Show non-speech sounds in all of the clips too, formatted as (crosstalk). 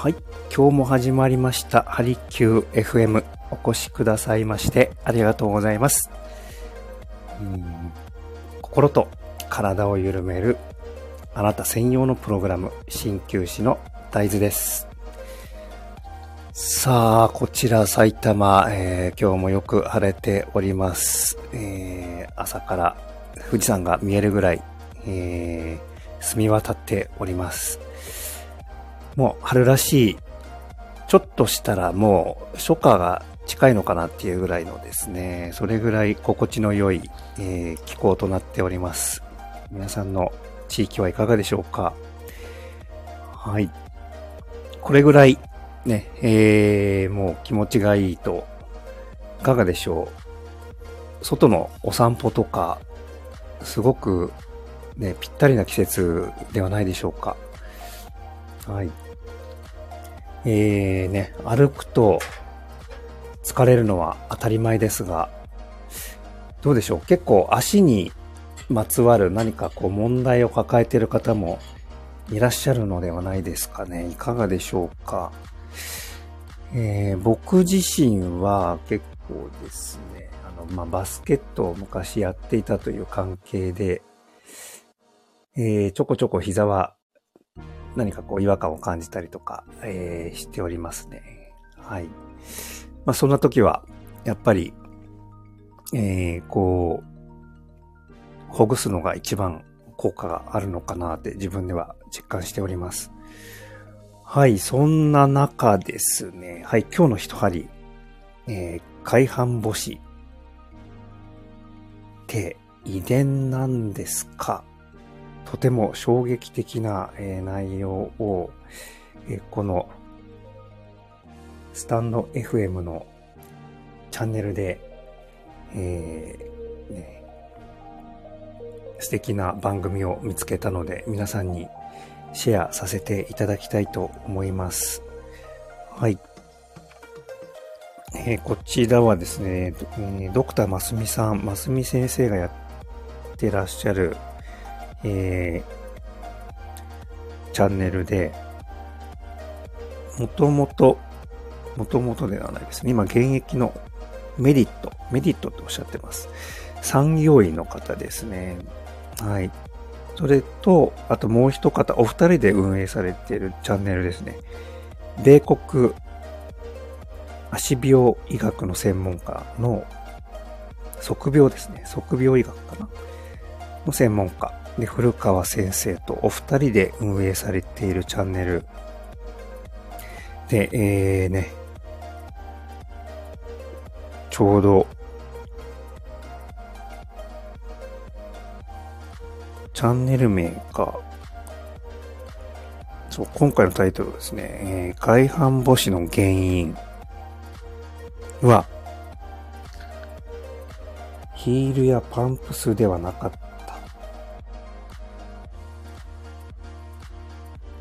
はい。今日も始まりました。ハリキュー FM。お越しくださいましてありがとうございます。うん心と体を緩めるあなた専用のプログラム、鍼灸師の大豆です。さあ、こちら埼玉、えー、今日もよく晴れております。えー、朝から富士山が見えるぐらい、えー、澄み渡っております。もう春らしい、ちょっとしたらもう初夏が近いのかなっていうぐらいのですね、それぐらい心地の良い、えー、気候となっております。皆さんの地域はいかがでしょうか？はい。これぐらいね、えー、もう気持ちがいいと、いかがでしょう？外のお散歩とか、すごくね、ぴったりな季節ではないでしょうか？はい。えー、ね、歩くと疲れるのは当たり前ですが、どうでしょう？結構足にまつわる何かこう問題を抱えている方もいらっしゃるのではないですかね。いかがでしょうか？えー、僕自身は結構ですね、あの、まあ、バスケットを昔やっていたという関係で、えー、ちょこちょこ膝は何かこう違和感を感じたりとか、えー、しておりますね。はい。まあそんな時は、やっぱり、えー、こう、ほぐすのが一番効果があるのかなって自分では実感しております。はい、そんな中ですね。はい、今日の一針、えー、海半母子って遺伝なんですか？とても衝撃的な、えー、内容を、えー、このスタンド FM のチャンネルで、えーね、素敵な番組を見つけたので皆さんにシェアさせていただきたいと思います。はい。えー、こちらはですね、ドクターますみさん、ますみ先生がやってらっしゃるえー、チャンネルで、もともと、もともとではないですね。今、現役のメリット、メリットっておっしゃってます。産業医の方ですね。はい。それと、あともう一方、お二人で運営されているチャンネルですね。米国足病医学の専門家の測病ですね。測病医学かなの専門家。で、古川先生とお二人で運営されているチャンネル。で、えーね、ちょうど、チャンネル名が、そう、今回のタイトルですね、えー、外反母趾の原因は、ヒールやパンプスではなかった。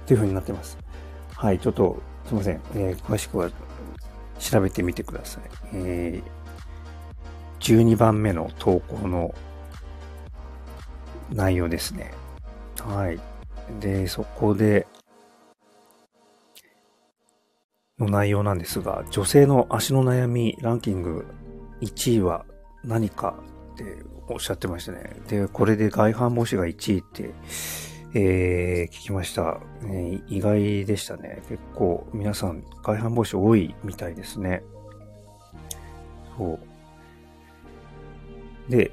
という風になってます。はい、ちょっと、すいません。えー、詳しくは調べてみてください。えー、12番目の投稿の内容ですね。はい。で、そこで、の内容なんですが、女性の足の悩みランキング1位は何かっておっしゃってましたね。で、これで外反母趾が1位って、えー、聞きました、えー、意外でしたね。結構皆さん外反母趾多いみたいですね。そう。で、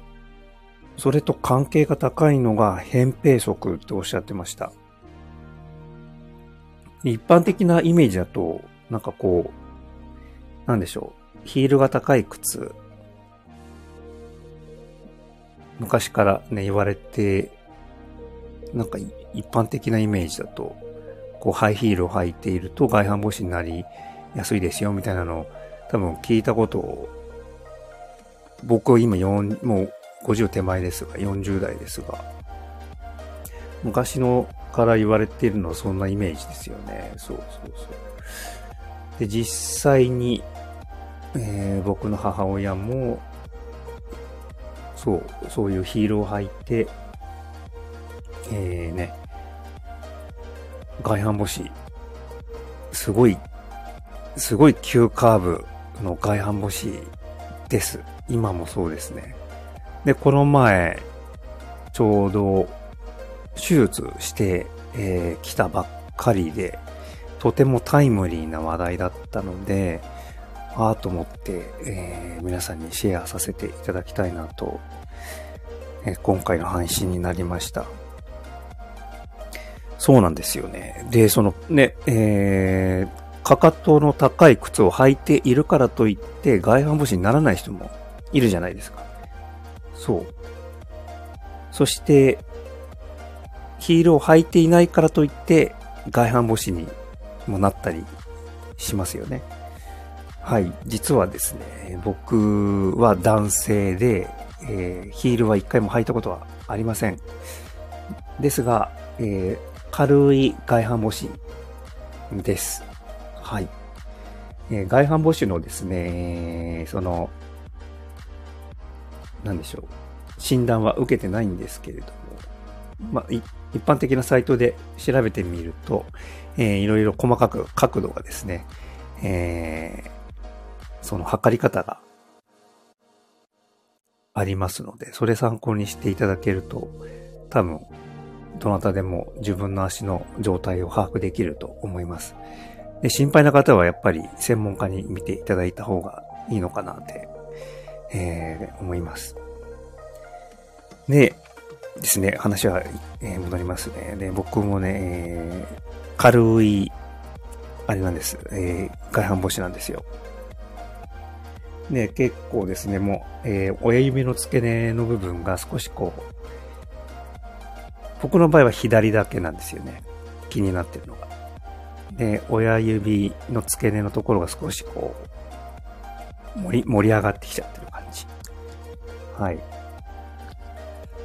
それと関係が高いのが扁平足っておっしゃってました。一般的なイメージだと、なんかこう、なんでしょう。ヒールが高い靴。昔からね、言われてなんか一般的なイメージだと、こうハイヒールを履いていると外反母趾になりやすいですよみたいなのを多分聞いたことを、僕は今4、もう50手前ですが、40代ですが、昔のから言われているのはそんなイメージですよね。そうそうそう。で、実際に、えー、僕の母親も、そう、そういうヒールを履いて、えー、ね、外反母趾すごい、すごい急カーブの外反母趾です。今もそうですね。で、この前、ちょうど手術してえー、来たばっかりで、とてもタイムリーな話題だったので、ああと思って、えー、皆さんにシェアさせていただきたいなと、えー、今回の配信になりました。そうなんですよね。で、そのね、えー、かかとの高い靴を履いているからといって外反母趾にならない人もいるじゃないですか。そう。そして、ヒールを履いていないからといって外反母趾にもなったりしますよね。はい。実はですね、僕は男性で、えー、ヒールは一回も履いたことはありません。ですが、え、軽い外反母趾です。はい。えー、外反母趾のですね、その、なんでしょう。診断は受けてないんですけれども、まあ、一般的なサイトで調べてみると、えー、いろいろ細かく角度がですね、えー、その測り方がありますので、それ参考にしていただけると、多分、どなたでも自分の足の状態を把握できると思います。で心配な方はやっぱり専門家に見ていただいた方がいいのかなって、えー、思います。で、ですね、話は、えー、戻りますね。で、僕もね、えー、軽い、あれなんです。えー、外反母趾なんですよ。で、結構ですね、もう、え、親指の付け根の部分が少しこう、僕の場合は左だけなんですよね。気になってるのが。で、親指の付け根のところが少しこう、盛り、盛り上がってきちゃってる感じ。はい。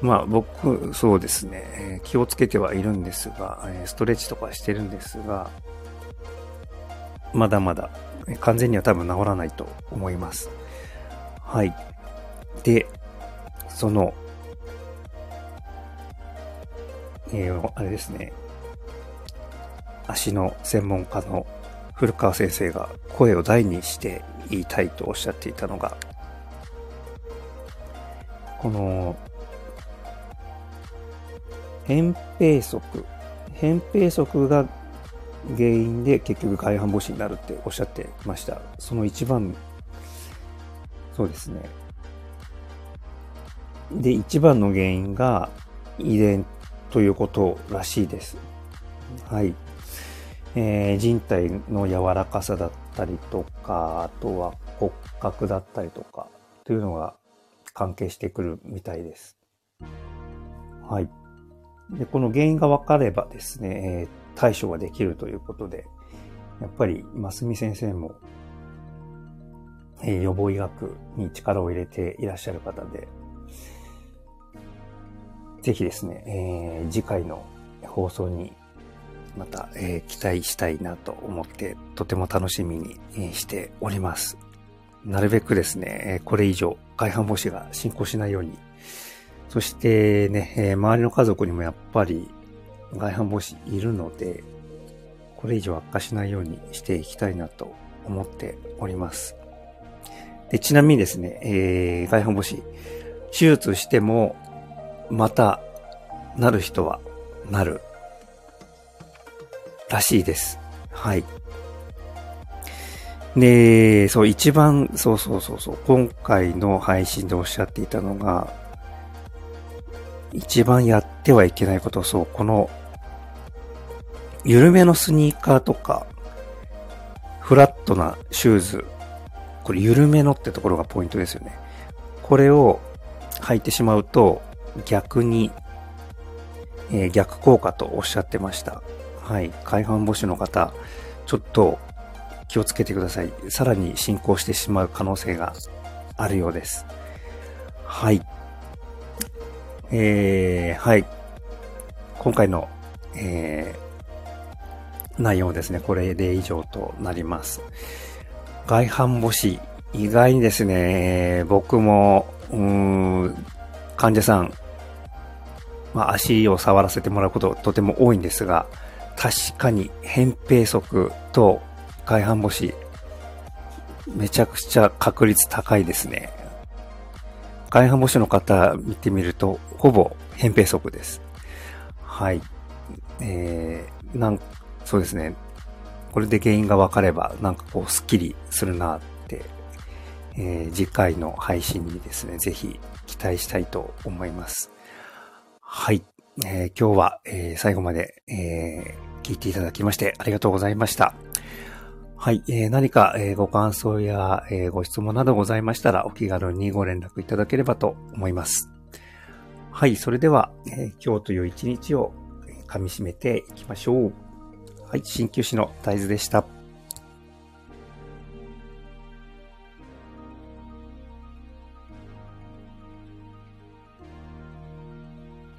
まあ僕、そうですね、気をつけてはいるんですが、ストレッチとかしてるんですが、まだまだ完全には多分治らないと思います。はい。で、その、えー、あれですね、足の専門家の古川先生が声を大にして言いたいとおっしゃっていたのが、この扁平足。扁平足が原因で結局外反母趾になるっておっしゃってました。その一番、そうですね。で、一番の原因が遺伝ということらしいです。はい。えー、人体の柔らかさだったりとか、あとは骨格だったりとか、というのが関係してくるみたいです。はい。で、この原因が分かればですね、えー、対処ができるということで、やっぱり、ますみ先生も、えー、予防医学に力を入れていらっしゃる方で、ぜひですね、えー、次回の放送にまた、えー、期待したいなと思って、とても楽しみに、しております。なるべくですね、これ以上外反母趾が進行しないようにそしてね、えー、周りの家族にもやっぱり外反母趾いるので、これ以上悪化しないようにしていきたいなと思っております。でちなみにですね、えー、外反母趾、手術しても、また、なる人は、なる。らしいです。はい。で、そう、一番、そうそうそうそう、今回の配信でおっしゃっていたのが、一番やってはいけないこと、そう、この、緩めのスニーカーとか、フラットなシューズ、これ緩めのってところがポイントですよね。これを履いてしまうと、逆に、えー、逆効果とおっしゃってました。はい。海半母趾の方、ちょっと気をつけてください。さらに進行してしまう可能性があるようです。はい。えー、はい。今回の、えー、内容ですね。これで以上となります。外反母趾。意外にですね、僕も、うん、患者さん、まあ、足を触らせてもらうこととても多いんですが、確かに扁平足と外反母趾、めちゃくちゃ確率高いですね。外反母趾の方見てみると、ほぼ扁平足です。はい。えー、なん、そうですね。これで原因が分かれば、なんかこう、スッキリするなって、えー、次回の配信にですね、ぜひ期待したいと思います。はい。えー、今日は、えー、最後まで、えー、聞いていただきましてありがとうございました。はい。えー、何か、えー、ご感想や、えー、ご質問などございましたら、お気軽にご連絡いただければと思います。はい。それでは、えー、今日という一日を噛み締めていきましょう。はい。鍼灸師の大豆でした。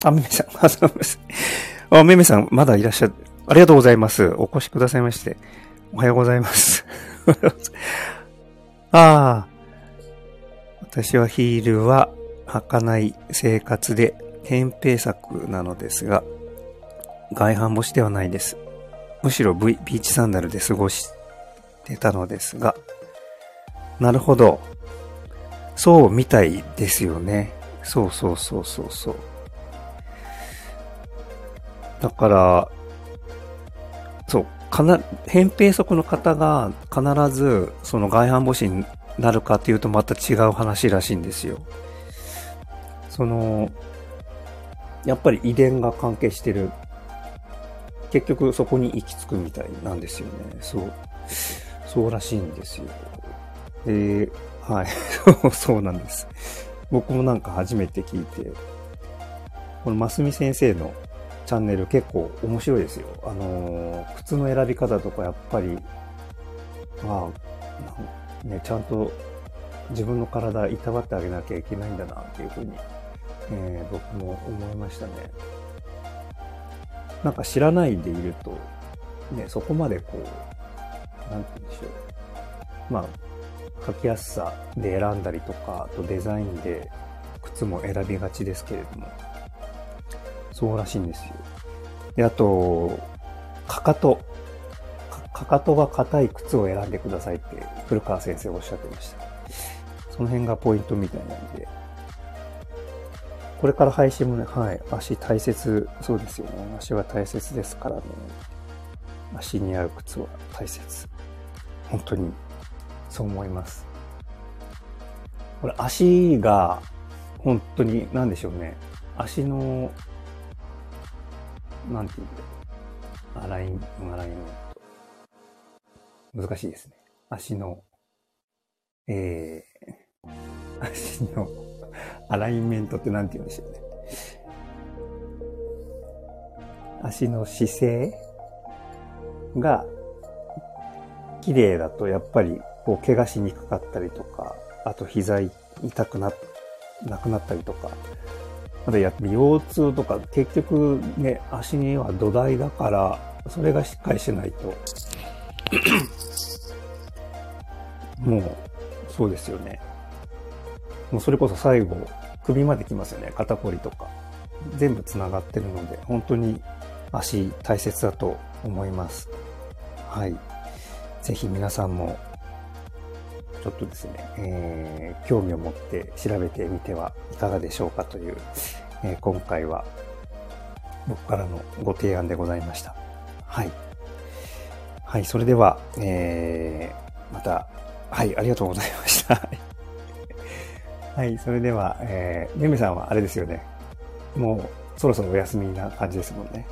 あ、めめさん、あ、そうです (laughs) あ、めめさん、まだいらっしゃる。ありがとうございます。お越しくださいまして。おはようございます。(laughs) ああ。私はヒールは履かない生活で扁平作なのですが、外反母趾ではないです。むしろ、v、ビーチサンダルで過ごしてたのですが、なるほど。そうみたいですよね。そうそうそうそうそう。だから、そう、かな、扁平足の方が必ずその外反母趾になるかっていうとまた違う話らしいんですよ。その、やっぱり遺伝が関係してる。結局そこに行き着くみたいなんですよね。そう。そうらしいんですよ。で、はい。(laughs) そうなんです。僕もなんか初めて聞いて、このますみ先生のチャンネル結構面白いですよ。あのー、靴の選び方とかやっぱり、まあ、ね、ちゃんと自分の体いたわってあげなきゃいけないんだなっていうふうに、えー、僕も思いましたね。なんか知らないでいると、ね、そこまでこう、なんて言うんでしょう。まあ、履きやすさで選んだりとか、あとデザインで靴も選びがちですけれども、そうらしいんですよ。で、あと、かかと。かかとが硬い靴を選んでくださいって古川先生おっしゃってました。その辺がポイントみたいなんで。これから配信もね、はい、足大切、そうですよね。足は大切ですからね。足に合う靴は大切。本当に、そう思います。これ足が、本当に、なんでしょうね。足のなんていうんだろう。アライン、アライン。難しいですね。足の、えー、(laughs) 足のアラインメントってなんて言うんでしょうね。足の姿勢が綺麗だとやっぱりこう怪我しにくかったりとか、あと膝痛くな、なくなったりとか、まだやっぱ腰痛とか結局ね、足には土台だから、それがしっかりしないと、もう、そうですよね。もうそれこそ最後、首まで来ますよね。肩こりとか。全部繋がってるので、本当に足大切だと思います。はい。ぜひ皆さんも、ちょっとですね、えー、興味を持って調べてみてはいかがでしょうかという、えー、今回は僕からのご提案でございました。はい。はい、それでは、えー、また、はい、ありがとうございました。(laughs) はい、それでは、えー、めめさんはあれですよね。もう、そろそろお休みな感じですもんね。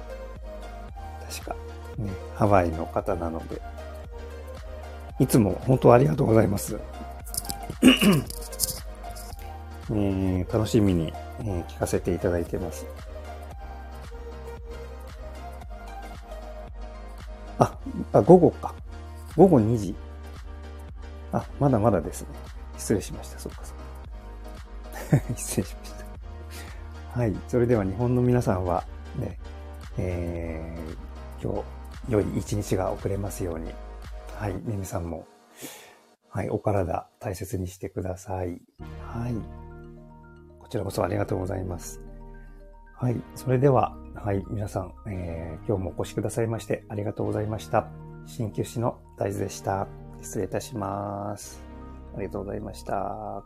確か。ね、ハワイの方なので。いつも本当ありがとうございます。(coughs) えー、楽しみに、えー、聞かせていただいてます。あ、あ、午後か。午後2時。あ、まだまだですね。失礼しました。そっかそっか。(laughs) 失礼しました。はい。それでは日本の皆さんはね、えー、今日、良い一日が遅れますように。はい。ミミさんも、はい。お体大切にしてください。はい。こちらこそありがとうございます。はい。それでは、はい、皆さん、えー、今日もお越しくださいましてありがとうございました。鍼灸師の大豆でした。失礼いたします。ありがとうございました。